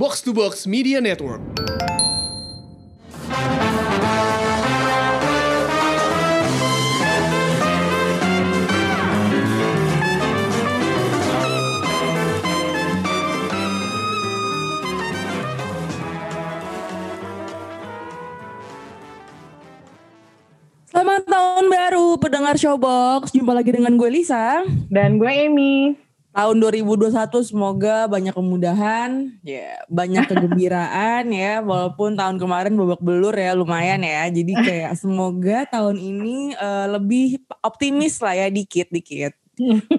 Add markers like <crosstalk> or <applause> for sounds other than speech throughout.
Box to Box Media Network. Selamat tahun baru pendengar Showbox. Jumpa lagi dengan gue Lisa. Dan gue Amy. Tahun 2021 semoga banyak kemudahan, ya banyak kegembiraan ya. Walaupun tahun kemarin babak belur ya lumayan ya. Jadi kayak semoga tahun ini uh, lebih optimis lah ya dikit-dikit.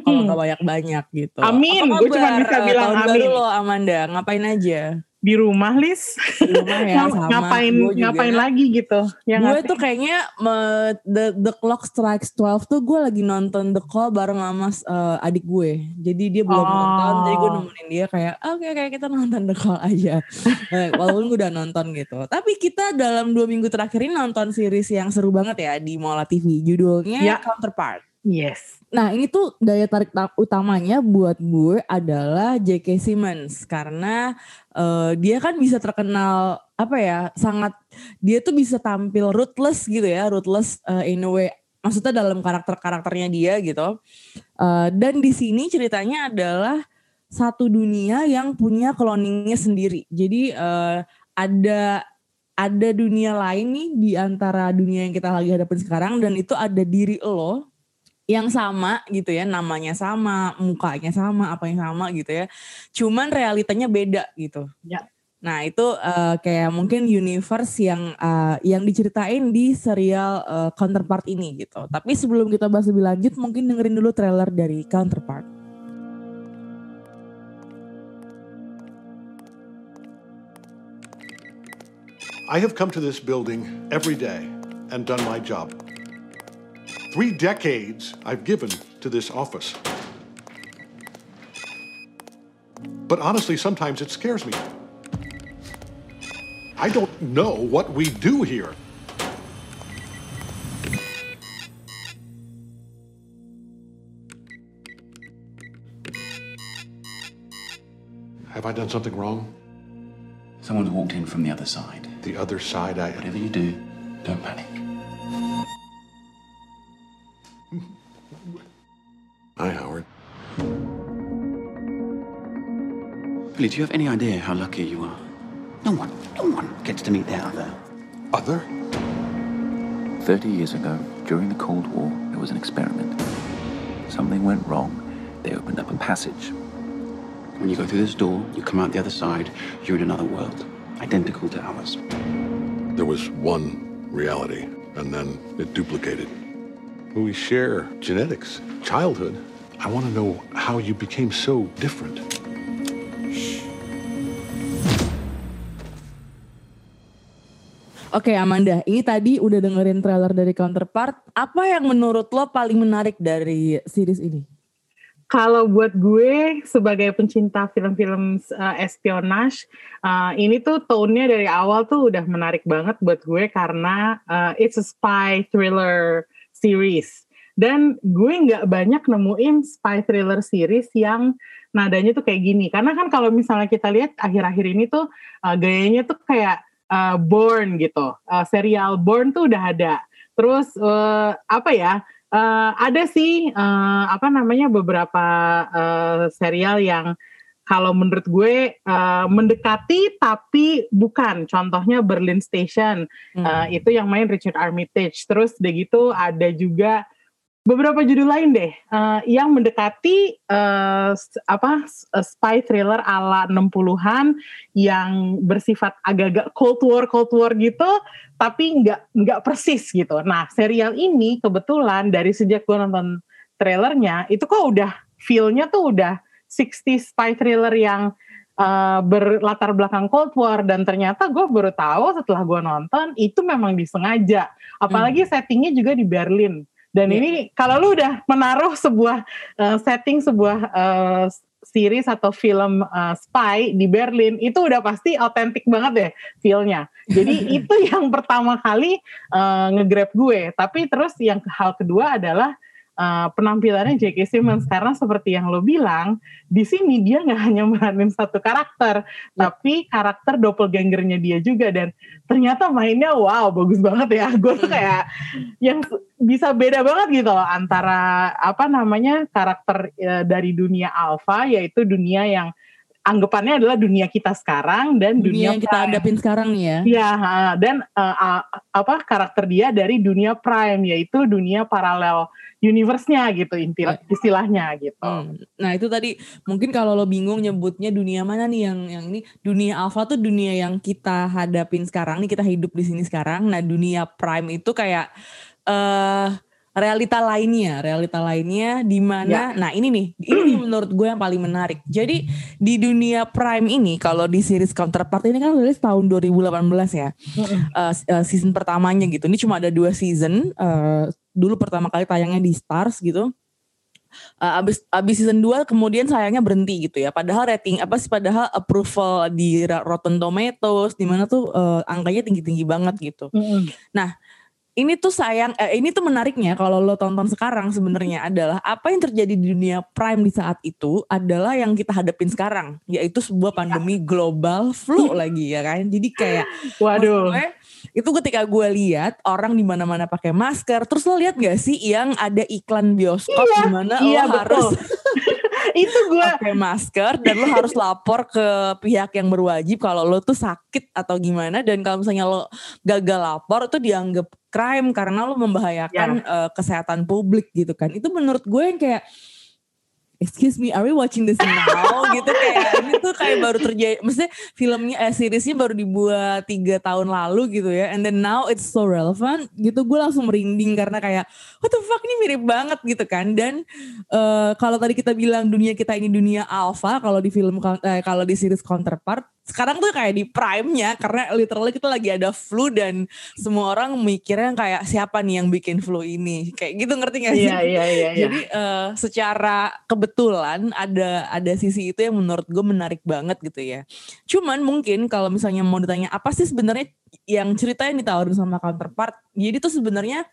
Kalau nggak banyak-banyak gitu. Amin. Gue cuma bisa eh, bilang tahun amin. baru lo Amanda, ngapain aja? Di rumah, Lis. Di rumah ya <laughs> sama. ngapain ngapain lagi gitu. Ya gue tuh kayaknya me- the the clock strikes 12 tuh gue lagi nonton The Call bareng sama eh, adik gue. Jadi dia belum Oh. nonton, jadi gue nemenin dia kayak oke oke kita nonton The Call aja. <laughs> Eh, Walaupun gue udah nonton gitu. Tapi kita dalam dua minggu terakhir ini nonton series yang seru banget ya di Mola TV. Judulnya Ya. Counterpart. Yes. Nah ini tuh daya tarik ta- utamanya buat gue adalah J.K. Simmons karena eh, dia kan bisa terkenal apa ya sangat dia tuh bisa tampil ruthless gitu ya ruthless eh, in a way maksudnya dalam karakter karakternya dia gitu Eh, dan di sini ceritanya adalah satu dunia yang punya cloningnya sendiri jadi eh, ada ada dunia lain nih di antara dunia yang kita lagi hadapin sekarang dan itu ada diri lo yang sama gitu ya namanya sama mukanya sama apa yang sama gitu ya cuman realitanya beda gitu Ya. nah itu eh, kayak mungkin universe yang eh, yang diceritain di serial eh, Counterpart ini gitu tapi sebelum kita bahas lebih lanjut mungkin dengerin dulu trailer dari Counterpart I have come to this building every day and done my job. Three decades I've given to this office. But honestly, sometimes it scares me. I don't know what we do here. Have I done something wrong? Someone's walked in from the other side. The other side, I. Whatever you do, don't panic. Billy, do you have any idea how lucky you are? No one, no one gets to meet the other. Other? 30 years ago, during the Cold War, there was an experiment. Something went wrong. They opened up a passage. When you go through this door, you come out the other side, you're in another world, identical to ours. There was one reality, and then it duplicated. We share genetics, childhood. I want to know how you became so different. Oke Amanda ini tadi udah dengerin trailer dari Counterpart apa yang menurut lo paling menarik dari series ini Kalau buat gue sebagai pencinta film-film uh, espionage, uh, ini tuh tone-nya dari awal tuh udah menarik banget buat gue karena uh, it's a spy thriller series. Dan gue nggak banyak nemuin spy thriller series yang nadanya tuh kayak gini. Karena kan kalau misalnya kita lihat akhir-akhir ini tuh uh, gayanya tuh kayak uh, Born gitu. Uh, serial Born tuh udah ada. Terus uh, apa ya? Uh, ada sih uh, apa namanya beberapa uh, serial yang kalau menurut gue uh, mendekati tapi bukan. Contohnya Berlin Station Hmm. uh, itu yang main Richard Armitage. Terus udah gitu ada juga beberapa judul lain deh uh, yang mendekati uh, apa uh, spy thriller ala 60-an yang bersifat agak-agak Cold War Cold War gitu tapi nggak nggak persis gitu. Nah serial ini kebetulan dari sejak gue nonton trailernya itu kok udah feel-nya tuh udah 60 spy thriller yang uh, berlatar belakang Cold War dan ternyata gue baru tahu setelah gue nonton itu memang disengaja. Apalagi settingnya juga di Berlin. Dan Iya. ini kalau lu udah menaruh sebuah uh, setting sebuah uh, series atau film uh, spy di Berlin itu udah pasti autentik banget deh feel-nya. Jadi <laughs> itu yang pertama kali uh, nge-grab gue. Tapi terus yang hal kedua adalah uh, penampilannya J.K. Simmons karena seperti yang lo bilang di sini dia nggak <laughs> hanya meranin satu karakter ya. tapi karakter doppelgangernya dia juga dan ternyata mainnya wow bagus banget ya <laughs> gue tuh kayak yang bisa beda banget gitu loh antara apa namanya karakter uh, dari dunia alpha yaitu dunia yang anggapannya adalah dunia kita sekarang dan dunia, dunia yang kita hadapin sekarang nih ya. Iya, dan uh, apa karakter dia dari dunia prime yaitu dunia paralel universe-nya gitu iya. istilahnya gitu. Hmm. Nah, itu tadi mungkin kalau lo bingung nyebutnya dunia mana nih yang yang ini dunia alpha tuh dunia yang kita hadapin sekarang nih kita hidup di sini sekarang. Nah, dunia prime itu kayak eh uh, realita lainnya, realita lainnya di mana, ya. nah ini nih, ini menurut gue yang paling menarik. Jadi di dunia Prime ini, kalau di series Counterpart ini kan rilis tahun 2018 ya, uh, uh, season pertamanya gitu. Ini cuma ada dua season. Uh, dulu pertama kali tayangnya di Stars gitu. Uh, abis abis season 2 kemudian sayangnya berhenti gitu ya. Padahal rating apa sih padahal approval di Rotten Tomatoes di mana tuh uh, angkanya tinggi-tinggi banget gitu. Mm -hmm. Nah, ini tuh sayang eh, ini tuh menariknya kalau lo tonton sekarang sebenarnya adalah apa yang terjadi di dunia prime di saat itu adalah yang kita hadapin sekarang yaitu sebuah pandemi global flu lagi ya kan? Jadi kayak waduh. gue, itu ketika gue lihat orang di mana-mana pakai masker terus lo lihat gak sih yang ada iklan bioskop iya, di mana iya, lo betul. harus <laughs> itu gue pakai masker dan lo harus lapor ke pihak yang berwajib kalau lo tuh sakit atau gimana dan kalau misalnya lo gagal lapor itu dianggap crime karena lo membahayakan yeah. Ya. uh, kesehatan publik gitu kan. Itu menurut gue yang kayak excuse me, are we watching this now? <laughs> gitu kayak ini tuh kayak baru terjadi, maksudnya filmnya, eh, seriesnya baru dibuat tiga tahun lalu gitu ya, and then now it's so relevant, gitu gue langsung merinding karena kayak what the fuck ini mirip banget gitu kan, dan uh, kalau tadi kita bilang dunia kita ini dunia alpha, kalau di film, eh, kalau di series counterpart, sekarang tuh kayak di prime-nya karena literally kita lagi ada flu dan semua orang mikirnya kayak siapa nih yang bikin flu ini kayak gitu ngerti gak sih? Iya iya iya. Jadi uh, secara kebetulan ada ada sisi itu yang menurut gue menarik banget gitu ya. Cuman mungkin kalau misalnya mau ditanya apa sih sebenarnya yang ceritanya ditawarin sama counterpart, jadi tuh sebenarnya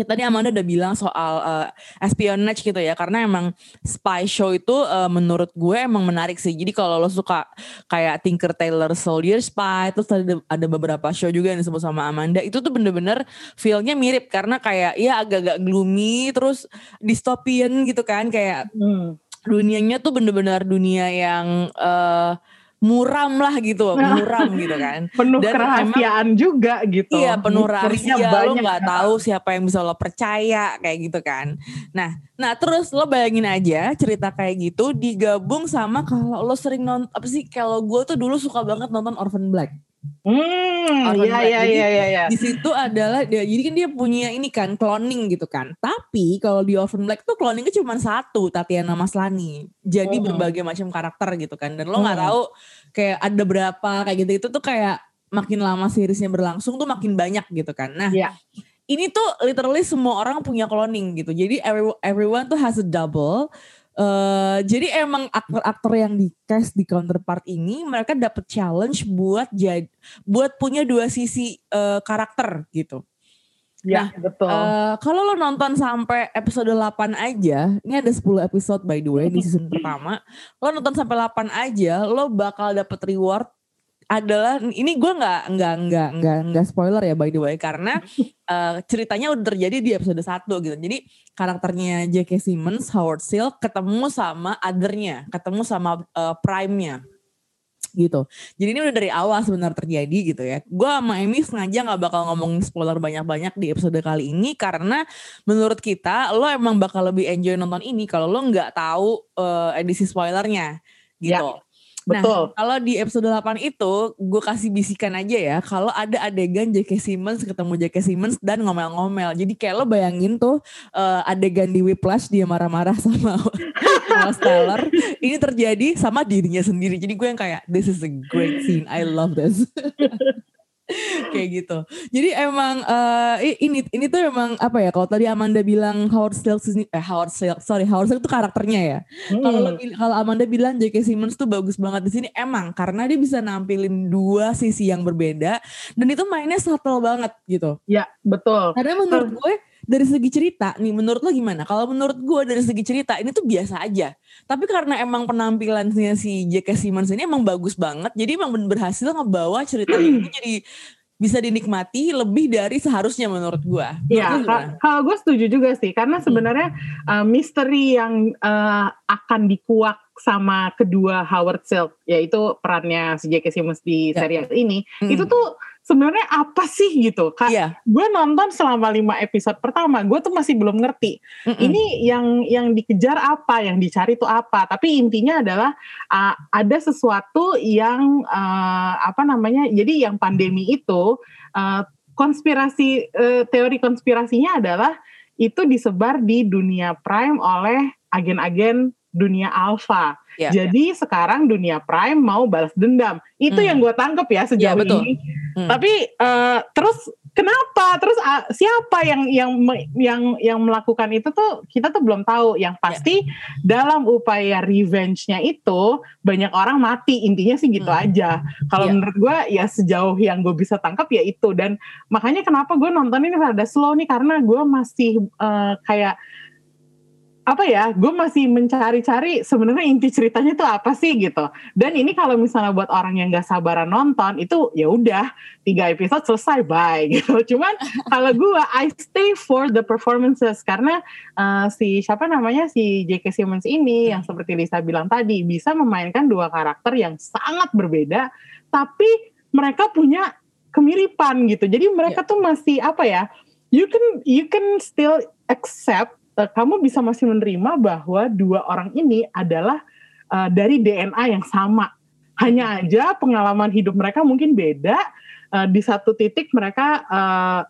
kita tadi Amanda udah bilang soal uh, espionage gitu ya karena emang spy show itu uh, menurut gue emang menarik sih jadi kalau lo suka kayak Tinker Tailor Soldier Spy terus ada ada beberapa show juga yang disebut sama Amanda itu tuh bener-bener feelnya mirip karena kayak ya agak-agak gloomy terus dystopian gitu kan kayak hmm. dunianya tuh bener-bener dunia yang uh, muram lah gitu, <laughs> muram gitu kan. Penuh Dan kerahasiaan emang, juga gitu. Iya, penuh rahasia. Lo nggak tahu siapa yang bisa lo percaya kayak gitu kan. Nah, nah terus lo bayangin aja cerita kayak gitu digabung sama kalau lo sering nonton apa sih? Kalau gue tuh dulu suka banget nonton Orphan Black. Hmm, iya iya iya iya iya. Di situ adalah dia jadi kan dia punya ini kan cloning gitu kan. Tapi kalau di Orphan Black tuh cloningnya cuma satu, Tatiana Maslani. Jadi hmm. berbagai macam karakter gitu kan. Dan lo nggak hmm. tahu kayak ada berapa kayak gitu itu tuh kayak makin lama seriesnya berlangsung tuh makin banyak gitu kan. Nah, yeah. ini tuh literally semua orang punya cloning gitu. Jadi everyone tuh has a double Uh, jadi emang aktor-aktor yang di cast di counterpart ini mereka dapat challenge buat jad, buat punya dua sisi uh, karakter gitu. Ya, nah, betul. Uh, kalau lo nonton sampai episode 8 aja, ini ada 10 episode by the way di season <laughs> pertama. Lo nonton sampai 8 aja, lo bakal dapet reward adalah ini gue nggak nggak nggak nggak nggak spoiler ya by the way karena uh, <laughs> ceritanya udah terjadi di episode 1 gitu. Jadi karakternya J.K. Simmons, Howard Silk ketemu sama othernya, ketemu sama uh, prime-nya gitu. Jadi ini udah dari awal sebenarnya terjadi gitu ya. Gue sama Amy sengaja nggak bakal ngomongin spoiler banyak-banyak di episode kali ini karena menurut kita lo emang bakal lebih enjoy nonton ini kalau lo nggak tahu uh, edisi spoilernya gitu. Ya. Nah, Betul. kalau di episode 8 itu gue kasih bisikan aja ya, kalau ada adegan J.K. Simmons ketemu J.K. Simmons dan ngomel-ngomel. Jadi kayak lo bayangin tuh uh, adegan di Whiplash dia marah-marah <laughs> sama Miles Teller. Ini terjadi sama dirinya sendiri. Jadi gue yang kayak this is a great scene. I love this. <laughs> <laughs> kayak gitu. Jadi emang uh, ini ini tuh emang apa ya? Kalau tadi Amanda bilang Howard Silk eh Howard Silk, sorry Howard Silk itu karakternya ya. Hmm. Kalau kalau Amanda bilang J.K. Simmons tuh bagus banget di sini emang karena dia bisa nampilin dua sisi yang berbeda dan itu mainnya subtle banget gitu. Ya betul. Karena menurut gue dari segi cerita nih menurut lo gimana? Kalau menurut gue dari segi cerita ini tuh biasa aja. Tapi karena emang penampilannya si J.K. Simmons ini emang bagus banget, jadi emang berhasil ngebawa cerita ini jadi bisa dinikmati lebih dari seharusnya menurut gua. Iya, kalau gue setuju juga sih, karena hmm. sebenarnya hmm. uh, misteri yang uh, akan dikuak sama kedua Howard Silk, yaitu perannya si J.K. Simmons di ya. serial ini, hmm. itu tuh sebenarnya apa sih gitu kak yeah. gue nonton selama lima episode pertama gue tuh masih belum ngerti mm -mm. ini yang yang dikejar apa yang dicari itu apa tapi intinya adalah uh, ada sesuatu yang uh, apa namanya jadi yang pandemi itu uh, konspirasi uh, teori konspirasinya adalah itu disebar di dunia prime oleh agen-agen dunia alpha Yeah, Jadi yeah. sekarang dunia prime mau balas dendam. Itu hmm. yang gue tangkep ya sejauh yeah, betul. ini. Hmm. Tapi uh, terus kenapa? Terus uh, siapa yang yang yang yang melakukan itu tuh kita tuh belum tahu. Yang pasti yeah. dalam upaya revenge-nya itu banyak orang mati. Intinya sih gitu hmm. aja. Kalau yeah. menurut gue ya sejauh yang gue bisa tangkap ya itu. Dan makanya kenapa gue nonton ini rada slow nih karena gue masih uh, kayak apa ya gue masih mencari-cari sebenarnya inti ceritanya itu apa sih gitu dan ini kalau misalnya buat orang yang gak sabaran nonton itu ya udah tiga episode selesai bye <laughs> gitu cuman kalau gue I stay for the performances karena uh, si siapa namanya si J.K. Simmons ini yang seperti Lisa bilang tadi bisa memainkan dua karakter yang sangat berbeda tapi mereka punya kemiripan gitu jadi mereka yeah. tuh masih apa ya you can you can still accept kamu bisa masih menerima bahwa dua orang ini adalah uh, dari DNA yang sama. Hanya aja pengalaman hidup mereka mungkin beda. Uh, di satu titik mereka uh,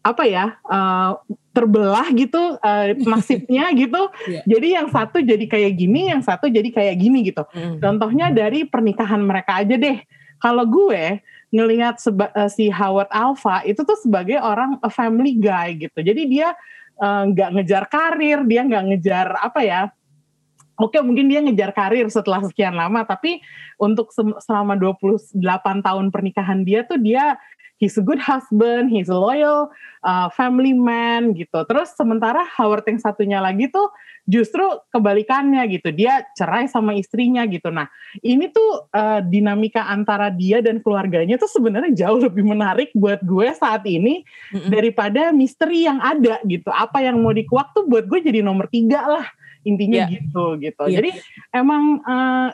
apa ya uh, terbelah gitu uh, nasibnya <laughs> gitu. Yeah. Jadi yang satu jadi kayak gini, yang satu jadi kayak gini gitu. Mm. Contohnya dari pernikahan mereka aja deh. Kalau gue ngelihat uh, si Howard Alpha itu tuh sebagai orang a family guy gitu. Jadi dia Eh, nggak uh, ngejar karir, dia nggak ngejar apa ya? Oke, mungkin dia ngejar karir setelah sekian lama, tapi untuk selama 28 tahun pernikahan dia tuh dia he's a good husband, he's a loyal uh, family man gitu. Terus sementara Howard yang satunya lagi tuh justru kebalikannya gitu. Dia cerai sama istrinya gitu. Nah, ini tuh uh, dinamika antara dia dan keluarganya tuh sebenarnya jauh lebih menarik buat gue saat ini mm-hmm. daripada misteri yang ada gitu. Apa yang mau dikuak tuh buat gue jadi nomor tiga lah intinya yeah. gitu gitu. Yeah. Jadi emang uh,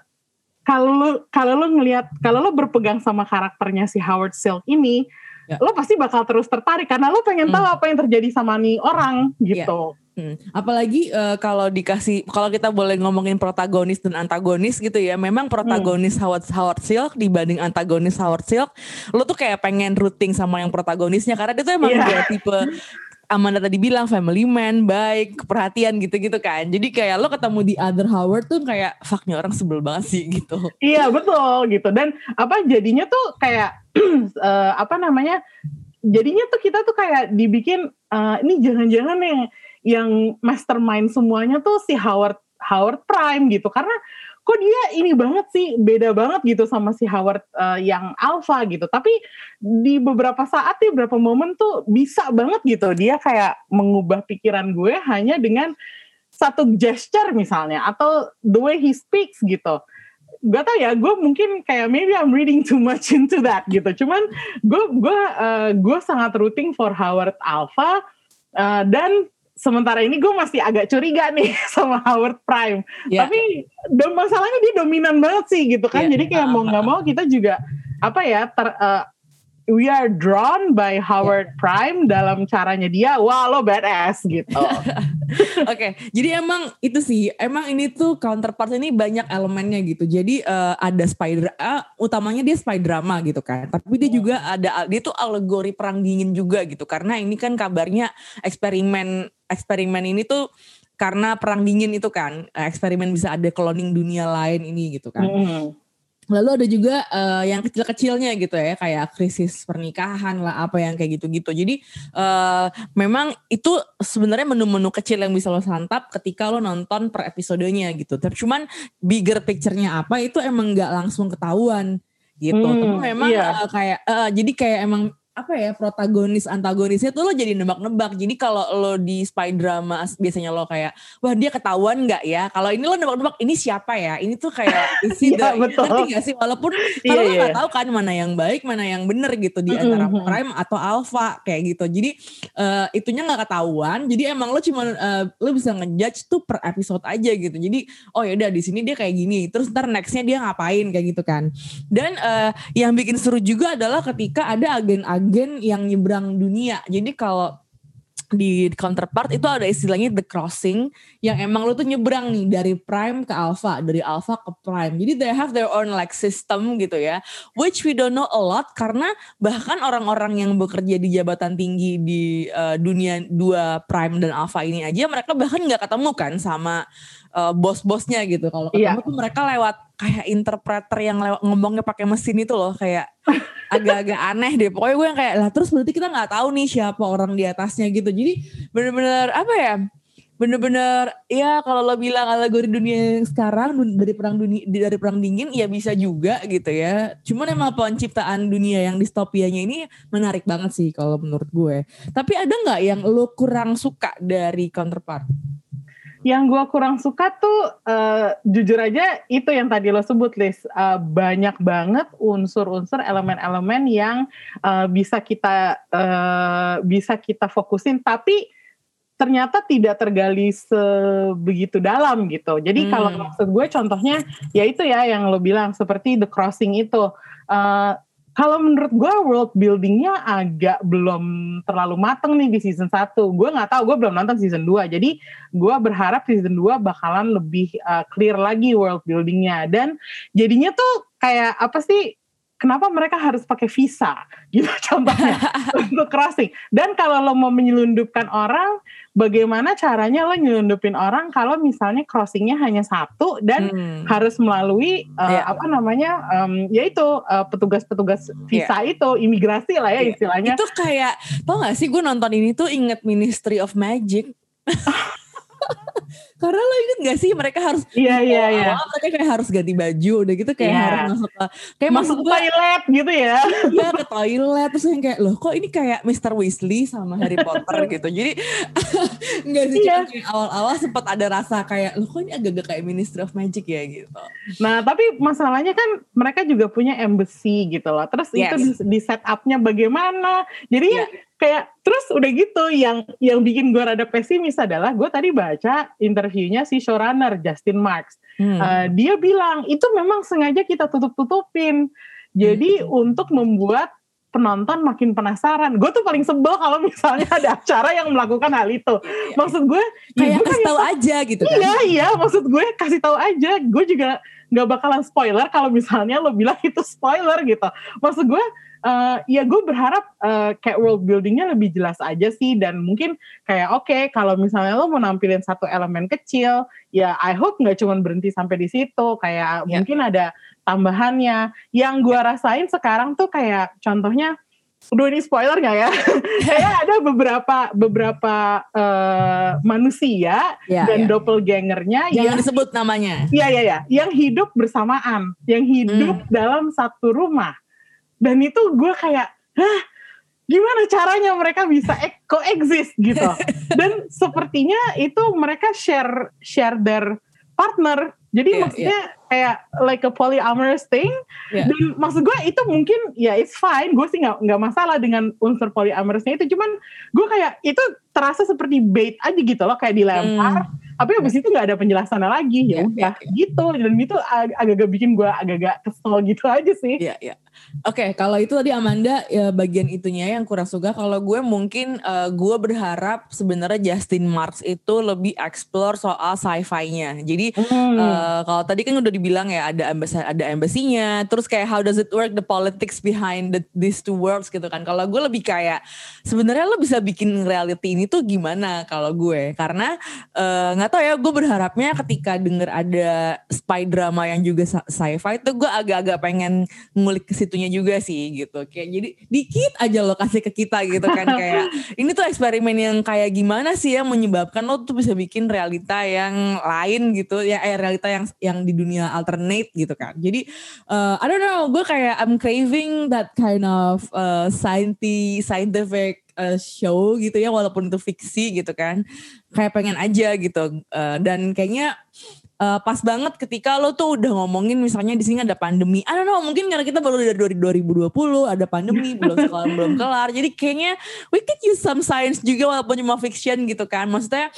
kalau lu kalau lu ngelihat kalau lu berpegang sama karakternya si Howard Silk ini ya. lo pasti bakal terus tertarik karena lo pengen hmm. tahu apa yang terjadi sama nih orang gitu. Ya. Hmm. Apalagi uh, kalau dikasih kalau kita boleh ngomongin protagonis dan antagonis gitu ya. Memang protagonis hmm. Howard Howard Silk dibanding antagonis Howard Silk, lo tuh kayak pengen rooting sama yang protagonisnya karena dia tuh emang yeah. dia tipe Amanda tadi bilang family man, baik, perhatian gitu-gitu kan. Jadi kayak lo ketemu di Other Howard tuh kayak fucknya orang sebel banget sih gitu. Iya betul gitu. Dan apa jadinya tuh kayak uh, <clears throat> apa namanya? Jadinya tuh kita tuh kayak dibikin uh, ini jangan-jangan yang yang mastermind semuanya tuh si Howard Howard Prime gitu. Karena kok dia ini banget sih beda banget gitu sama si Howard uh, yang alpha gitu. Tapi di beberapa saat di beberapa momen tuh bisa banget gitu. Dia kayak mengubah pikiran gue hanya dengan satu gesture misalnya atau the way he speaks gitu. Gak tau ya gue mungkin kayak maybe I'm reading too much into that gitu. Cuman gue gue uh, gue sangat rooting for Howard Alpha uh, dan sementara ini gue masih agak curiga nih <laughs> sama Howard Prime. Yeah. Tapi masalahnya dia dominan banget sih gitu kan. Yeah. Jadi kayak mau nggak mau kita juga apa ya ter, uh, we are drawn by Howard yeah. Prime dalam caranya dia, wah lo badass gitu. <laughs> Oke, okay, jadi emang itu sih, emang ini tuh counterpart ini banyak elemennya gitu. Jadi uh, ada spider, uh, utamanya dia spy drama gitu kan. Tapi dia juga ada, dia tuh alegori perang dingin juga gitu. Karena ini kan kabarnya eksperimen, eksperimen ini tuh karena perang dingin itu kan, eksperimen bisa ada cloning dunia lain ini gitu kan. Mm. Lalu ada juga uh, yang kecil-kecilnya gitu ya, kayak krisis pernikahan lah, apa yang kayak gitu-gitu. Jadi uh, memang itu sebenarnya menu-menu kecil yang bisa lo santap ketika lo nonton per episodenya gitu. Tapi cuman bigger picture-nya apa itu emang nggak langsung ketahuan gitu. Hmm, Tapi memang iya. uh, kayak uh, jadi kayak emang apa ya protagonis antagonisnya tuh lo jadi nebak-nebak. Jadi kalau lo di spy drama biasanya lo kayak wah dia ketahuan nggak ya? Kalau ini lo nebak-nebak ini siapa ya? Ini tuh kayak <laughs> isi the betul. ngerti gak sih? Walaupun Iya, kalau lo iya. nggak tahu kan mana yang baik mana yang bener gitu di antara Mm-mm. prime atau alpha kayak gitu. Jadi eh, itunya nggak ketahuan. Jadi emang lo cuma eh, lo bisa ngejudge tuh per episode aja gitu. Jadi oh yaudah di sini dia kayak gini. Terus ntar nextnya dia ngapain kayak gitu kan. Dan eh, yang bikin seru juga adalah ketika ada agen-agen yang nyebrang dunia. Jadi kalau di counterpart itu ada istilahnya the crossing yang emang lu tuh nyebrang nih dari prime ke alpha, dari alpha ke prime. Jadi they have their own like system gitu ya, which we don't know a lot karena bahkan orang-orang yang bekerja di jabatan tinggi di uh, dunia dua prime dan alpha ini aja mereka bahkan nggak ketemu kan sama uh, bos-bosnya gitu. Kalau ketemu Iya. tuh mereka lewat kayak interpreter yang lewat ngomongnya pakai mesin itu loh kayak agak-agak aneh deh. Pokoknya gue yang kayak lah terus berarti kita nggak tahu nih siapa orang di atasnya gitu. Jadi bener-bener apa ya? Bener-bener ya kalau lo bilang alegori dunia yang sekarang dari perang dunia dari perang dingin ya bisa juga gitu ya. Cuman emang penciptaan dunia yang distopianya ini menarik banget sih kalau menurut gue. Tapi ada nggak yang lo kurang suka dari counterpart? Yang gue kurang suka tuh eh, jujur aja itu yang tadi lo sebut Liz Eh, banyak banget unsur-unsur elemen-elemen yang eh, bisa kita eh, bisa kita fokusin tapi ternyata tidak tergali sebegitu dalam gitu. Jadi Hmm. kalau maksud gue contohnya ya itu ya yang lo bilang seperti the crossing itu. Eh, kalau menurut gue world buildingnya agak belum terlalu mateng nih di season 1. Gue nggak tahu, gue belum nonton season 2. Jadi gue berharap season 2 bakalan lebih uh, clear lagi world buildingnya. Dan jadinya tuh kayak apa sih, kenapa mereka harus pakai visa <laughs> gitu contohnya <laughs> untuk crossing. Dan kalau lo mau menyelundupkan orang, bagaimana caranya lo nyelundupin orang kalau misalnya crossingnya hanya satu dan Hmm. harus melalui uh, Iya. apa namanya um, yaitu uh, petugas-petugas visa itu imigrasi lah ya Iya. istilahnya Itu kayak, tau gak sih gue nonton ini tuh inget Ministry of Magic. <laughs> <laughs> Karena lo inget gak sih mereka harus iya iya iya awal mereka kayak harus ganti baju udah gitu kayak Iya. harus masuk ke kayak masuk masuk ke toilet gitu ya iya ke toilet terus yang kayak loh kok ini kayak Mr. Weasley sama Harry Potter <laughs> gitu jadi <laughs> enggak sih Iya. cuma kayak awal-awal sempat ada rasa kayak loh kok ini agak-agak kayak Ministry of Magic ya gitu nah tapi masalahnya kan mereka juga punya embassy gitu loh terus Yes. itu di, di setupnya bagaimana jadi ya Iya. Kayak terus udah gitu yang yang bikin gue rada pesimis adalah gue tadi baca interviewnya si showrunner Justin Marks Hmm. Uh, dia bilang itu memang sengaja kita tutup-tutupin. Jadi Hmm. untuk membuat penonton makin penasaran. Gue tuh paling sebel kalau misalnya ada acara yang melakukan hal itu. Maksud gue, ya kayak gue kasih tahu aja gitu kan Iya iya, maksud gue kasih tahu aja. Gue juga nggak bakalan spoiler kalau misalnya lo bilang itu spoiler gitu. Maksud gue, eh, ya gue berharap eh, kayak world buildingnya lebih jelas aja sih dan mungkin kayak oke kalau misalnya lo mau nampilin satu elemen kecil, ya I hope nggak cuma berhenti sampai di situ. Kayak Ya. mungkin ada tambahannya. Yang gue rasain sekarang tuh kayak contohnya Udah ini spoiler gak ya? <laughs> Kayak ada beberapa beberapa eh, manusia Ya, dan ya. doppelgangernya jangan yang disebut namanya Iya iya iya, yang hidup bersamaan, yang hidup dalam satu rumah. Dan itu gue kayak, hah, gimana caranya mereka bisa ek- coexist gitu? <laughs> Dan sepertinya itu mereka share share their partner. Jadi Iya, maksudnya kayak like a polyamorous thing. Iya. Dan maksud gue itu mungkin ya it's fine. Gue sih nggak nggak masalah dengan unsur polyamorousnya itu. Cuman gue kayak itu terasa seperti bait aja gitu loh, kayak dilempar. Tapi abis itu nggak ada penjelasannya lagi. Ya Iya, udah iya, gitu. Dan itu ag- agak-agak bikin gue agak-agak kesel gitu aja sih. Iya, iya. Oke, kalau itu tadi Amanda ya bagian itunya yang kurang suka. Kalau gue mungkin eh, gue berharap sebenarnya Justin Marks itu lebih explore soal sci-fi-nya. Jadi Hmm. eh, kalau tadi kan udah dibilang ya ada embassy ada embassy-nya, terus kayak how does it work the politics behind the, these two worlds gitu kan. Kalau gue lebih kayak sebenarnya lo bisa bikin reality ini tuh gimana kalau gue? Karena eh, nggak tahu ya, gue berharapnya ketika denger ada spy drama yang juga sci- sci-fi tuh gue agak-agak pengen ngulik ke situnya juga sih gitu. Kayak jadi dikit aja lo kasih ke kita gitu kan <laughs> kayak ini tuh eksperimen yang kayak gimana sih yang menyebabkan lo tuh bisa bikin realita yang lain gitu ya eh, realita yang yang di dunia alternate gitu kan. Jadi uh, I don't know, gue kayak I'm craving that kind of uh, scientific scientific uh, show gitu ya walaupun itu fiksi gitu kan. Kayak pengen aja gitu uh, dan kayaknya uh, pas banget ketika lo tuh udah ngomongin misalnya di sini ada pandemi. I don't know, mungkin karena kita baru dari 2020 ada pandemi <laughs> belum sekolah belum kelar. Jadi kayaknya we could use some science juga walaupun cuma fiction gitu kan. Maksudnya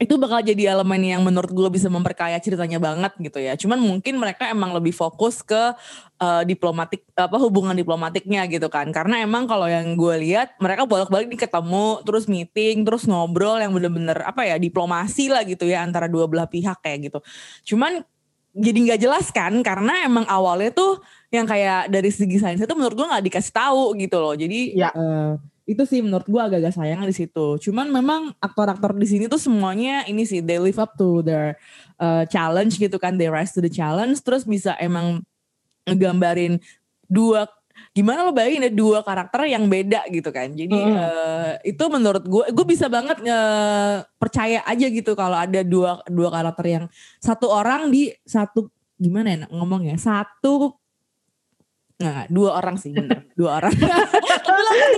itu bakal jadi elemen yang menurut gue bisa memperkaya ceritanya banget gitu ya. Cuman mungkin mereka emang lebih fokus ke uh, diplomatik apa hubungan diplomatiknya gitu kan. Karena emang kalau yang gue lihat mereka bolak-balik nih ketemu, terus meeting, terus ngobrol yang bener-bener apa ya diplomasi lah gitu ya antara dua belah pihak kayak gitu. Cuman jadi nggak jelas kan karena emang awalnya tuh yang kayak dari segi sains itu menurut gue nggak dikasih tahu gitu loh. Jadi ya. Uh, itu sih menurut gue agak-agak sayang di situ. Cuman memang aktor-aktor di sini tuh semuanya ini sih they live up to their uh, challenge gitu kan, they rise to the challenge, terus bisa emang ngegambarin dua gimana lo bayangin ya dua karakter yang beda gitu kan. Jadi hmm. uh, itu menurut gue, gue bisa banget uh, percaya aja gitu kalau ada dua dua karakter yang satu orang di satu gimana ya ngomongnya satu Nah, dua orang sih bener. dua orang. <laughs>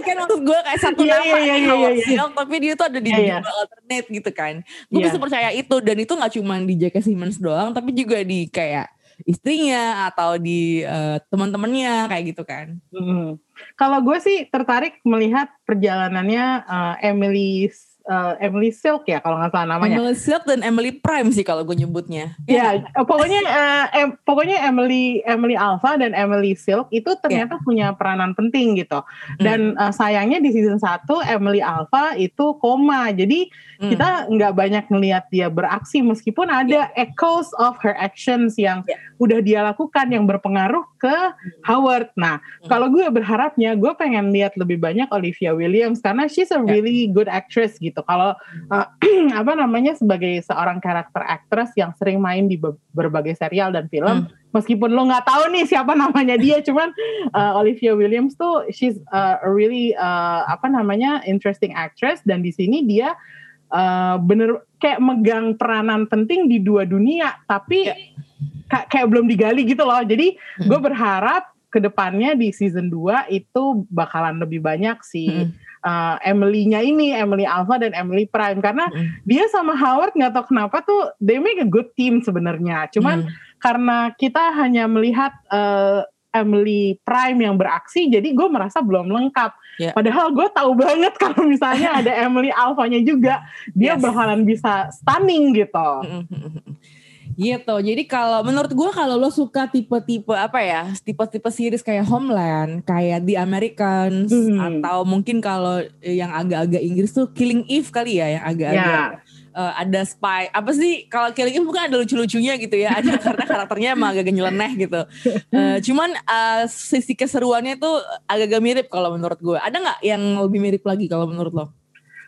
kan maksud gue kayak satu yeah, nama yeah, yeah, yeah, yeah, yeah. tapi dia tuh ada di yeah, yeah. alternate gitu kan. Gue yeah. bisa percaya itu dan itu gak cuma di J.K. Simmons doang tapi juga di kayak istrinya atau di uh, teman-temannya kayak gitu kan. Mm. Kalau gue sih tertarik melihat perjalanannya uh, Emily uh, Emily Silk ya kalau nggak salah namanya. Emily Silk dan Emily Prime sih kalau gue nyebutnya. Ya, yeah, pokoknya uh, em, pokoknya Emily Emily Alpha dan Emily Silk itu ternyata yeah. punya peranan penting gitu. Dan mm. uh, sayangnya di season 1 Emily Alpha itu koma. Jadi mm. kita nggak banyak melihat dia beraksi meskipun ada yeah. echoes of her actions yang yeah. Udah dia lakukan yang berpengaruh ke. Howard. Nah, mm. kalau gue berharapnya gue pengen lihat lebih banyak Olivia Williams karena she's a really yeah. good actress gitu. Kalau uh, <clears throat> apa namanya sebagai seorang karakter actress yang sering main di berbagai serial dan film, hmm. meskipun lo nggak tahu nih siapa <laughs> namanya dia, cuman uh, Olivia Williams tuh she's uh, a really uh, apa namanya interesting actress dan di sini dia uh, bener kayak megang peranan penting di dua dunia, tapi yeah. Kayak belum digali gitu loh. Jadi hmm. gue berharap ke depannya di season 2 itu bakalan lebih banyak sih hmm uh, Emily-nya ini, Emily Alpha dan Emily Prime karena mm. dia sama Howard nggak tahu kenapa tuh they make a good team sebenarnya. Cuman mm. karena kita hanya melihat uh, Emily Prime yang beraksi, jadi gue merasa belum lengkap. Yeah. Padahal gue tahu banget <laughs> kalau misalnya ada Emily Alpha-nya juga, dia yes. bakalan bisa stunning gitu. Gitu. Jadi kalau menurut gue kalau lo suka tipe-tipe apa ya, tipe-tipe series kayak Homeland, kayak The Americans, hmm. atau mungkin kalau yang agak-agak Inggris tuh Killing Eve kali ya, yang agak-agak yeah. uh, ada spy. Apa sih kalau Killing Eve bukan ada lucu-lucunya gitu ya, ada <laughs> karena karakternya emang agak nyeleneh gitu. Uh, cuman uh, sisi keseruannya tuh agak-agak mirip kalau menurut gue. Ada nggak yang lebih mirip lagi kalau menurut lo?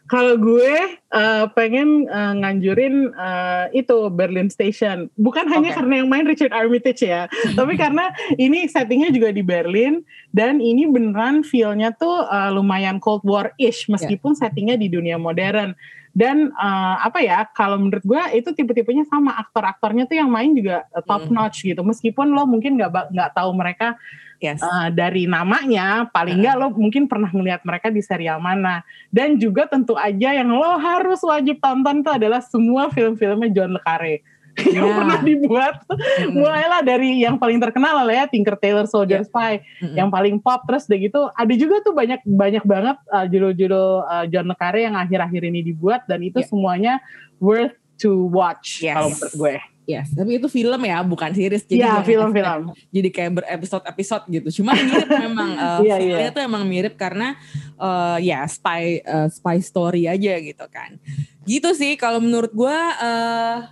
Kalau gue uh, pengen uh, nganjurin uh, itu Berlin Station, bukan hanya okay. karena yang main Richard Armitage ya, <laughs> tapi karena ini settingnya juga di Berlin dan ini beneran feelnya tuh uh, lumayan Cold War-ish meskipun yeah. settingnya di dunia modern. Dan uh, apa ya, kalau menurut gue itu tipe-tipenya sama aktor-aktornya tuh yang main juga top notch gitu. Meskipun lo mungkin nggak nggak tahu mereka yes. uh, dari namanya paling nggak uh. lo mungkin pernah melihat mereka di serial mana dan juga tentu aja yang lo harus wajib tonton itu adalah semua film-filmnya John le Carré <laughs> yang yeah. pernah dibuat mm. mulailah dari yang paling terkenal lah ya Tinker Tailor Soldier yeah. Spy mm. yang paling pop terus deh gitu ada juga tuh banyak banyak banget uh, judul-judul uh, John le Carré yang akhir-akhir ini dibuat dan itu yeah. semuanya worth to watch yes. kalau menurut gue Yes, tapi itu film ya, bukan series. Jadi ya, film-film. Jadi kayak berepisode-episode gitu. Cuma mirip <laughs> memang uh, yeah, yeah. itu emang mirip karena uh, ya spy uh, spy story aja gitu kan. Gitu sih kalau menurut gue uh,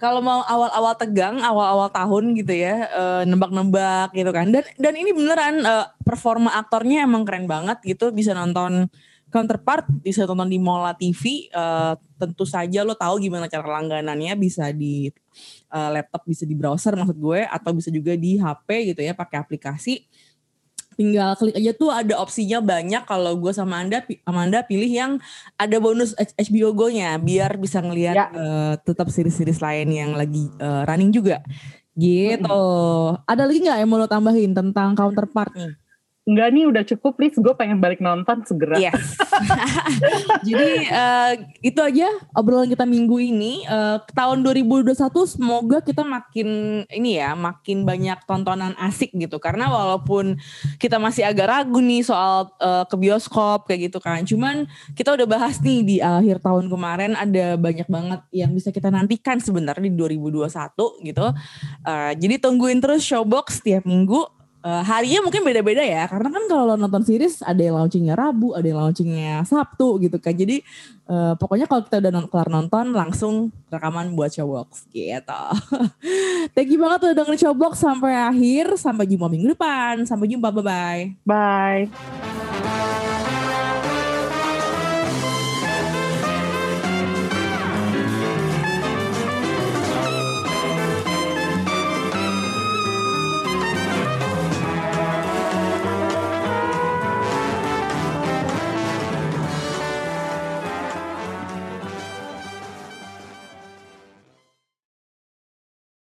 kalau mau awal-awal tegang, awal-awal tahun gitu ya, uh, nembak-nembak gitu kan. Dan dan ini beneran uh, performa aktornya emang keren banget gitu, bisa nonton counterpart bisa tonton di Mola TV uh, eh, tentu saja lo tahu gimana cara langganannya bisa di uh, laptop bisa di browser maksud gue atau bisa juga di HP gitu ya pakai aplikasi. Tinggal klik aja tuh ada opsinya banyak kalau gue sama anda Amanda pilih yang ada bonus HBO Go-nya biar bisa ngelihat Ya. eh, tetap series-series lain yang lagi eh, running juga. Gitu. Ada lagi nggak yang mau lo tambahin tentang counterpart? Nih Enggak nih udah cukup please gue pengen balik nonton segera. Yes. <laughs> Jadi eh, itu aja obrolan kita minggu ini. Eh, tahun 2021 semoga kita makin ini ya, makin banyak tontonan asik gitu. Karena walaupun kita masih agak ragu nih soal eh, ke bioskop kayak gitu kan. Cuman kita udah bahas nih di akhir tahun kemarin ada banyak banget yang bisa kita nantikan sebenarnya di 2021 gitu. Eh, jadi tungguin terus Showbox setiap minggu. Eh, harinya mungkin beda-beda ya karena kan kalau lo nonton series ada yang launchingnya Rabu ada yang launchingnya Sabtu gitu kan. Jadi eh, pokoknya kalau kita udah kelar nonton langsung rekaman buat Showbox gitu. <laughs> Thank you banget udah dengerin Showbox sampai akhir. Sampai jumpa minggu depan. Sampai jumpa bye bye Bye.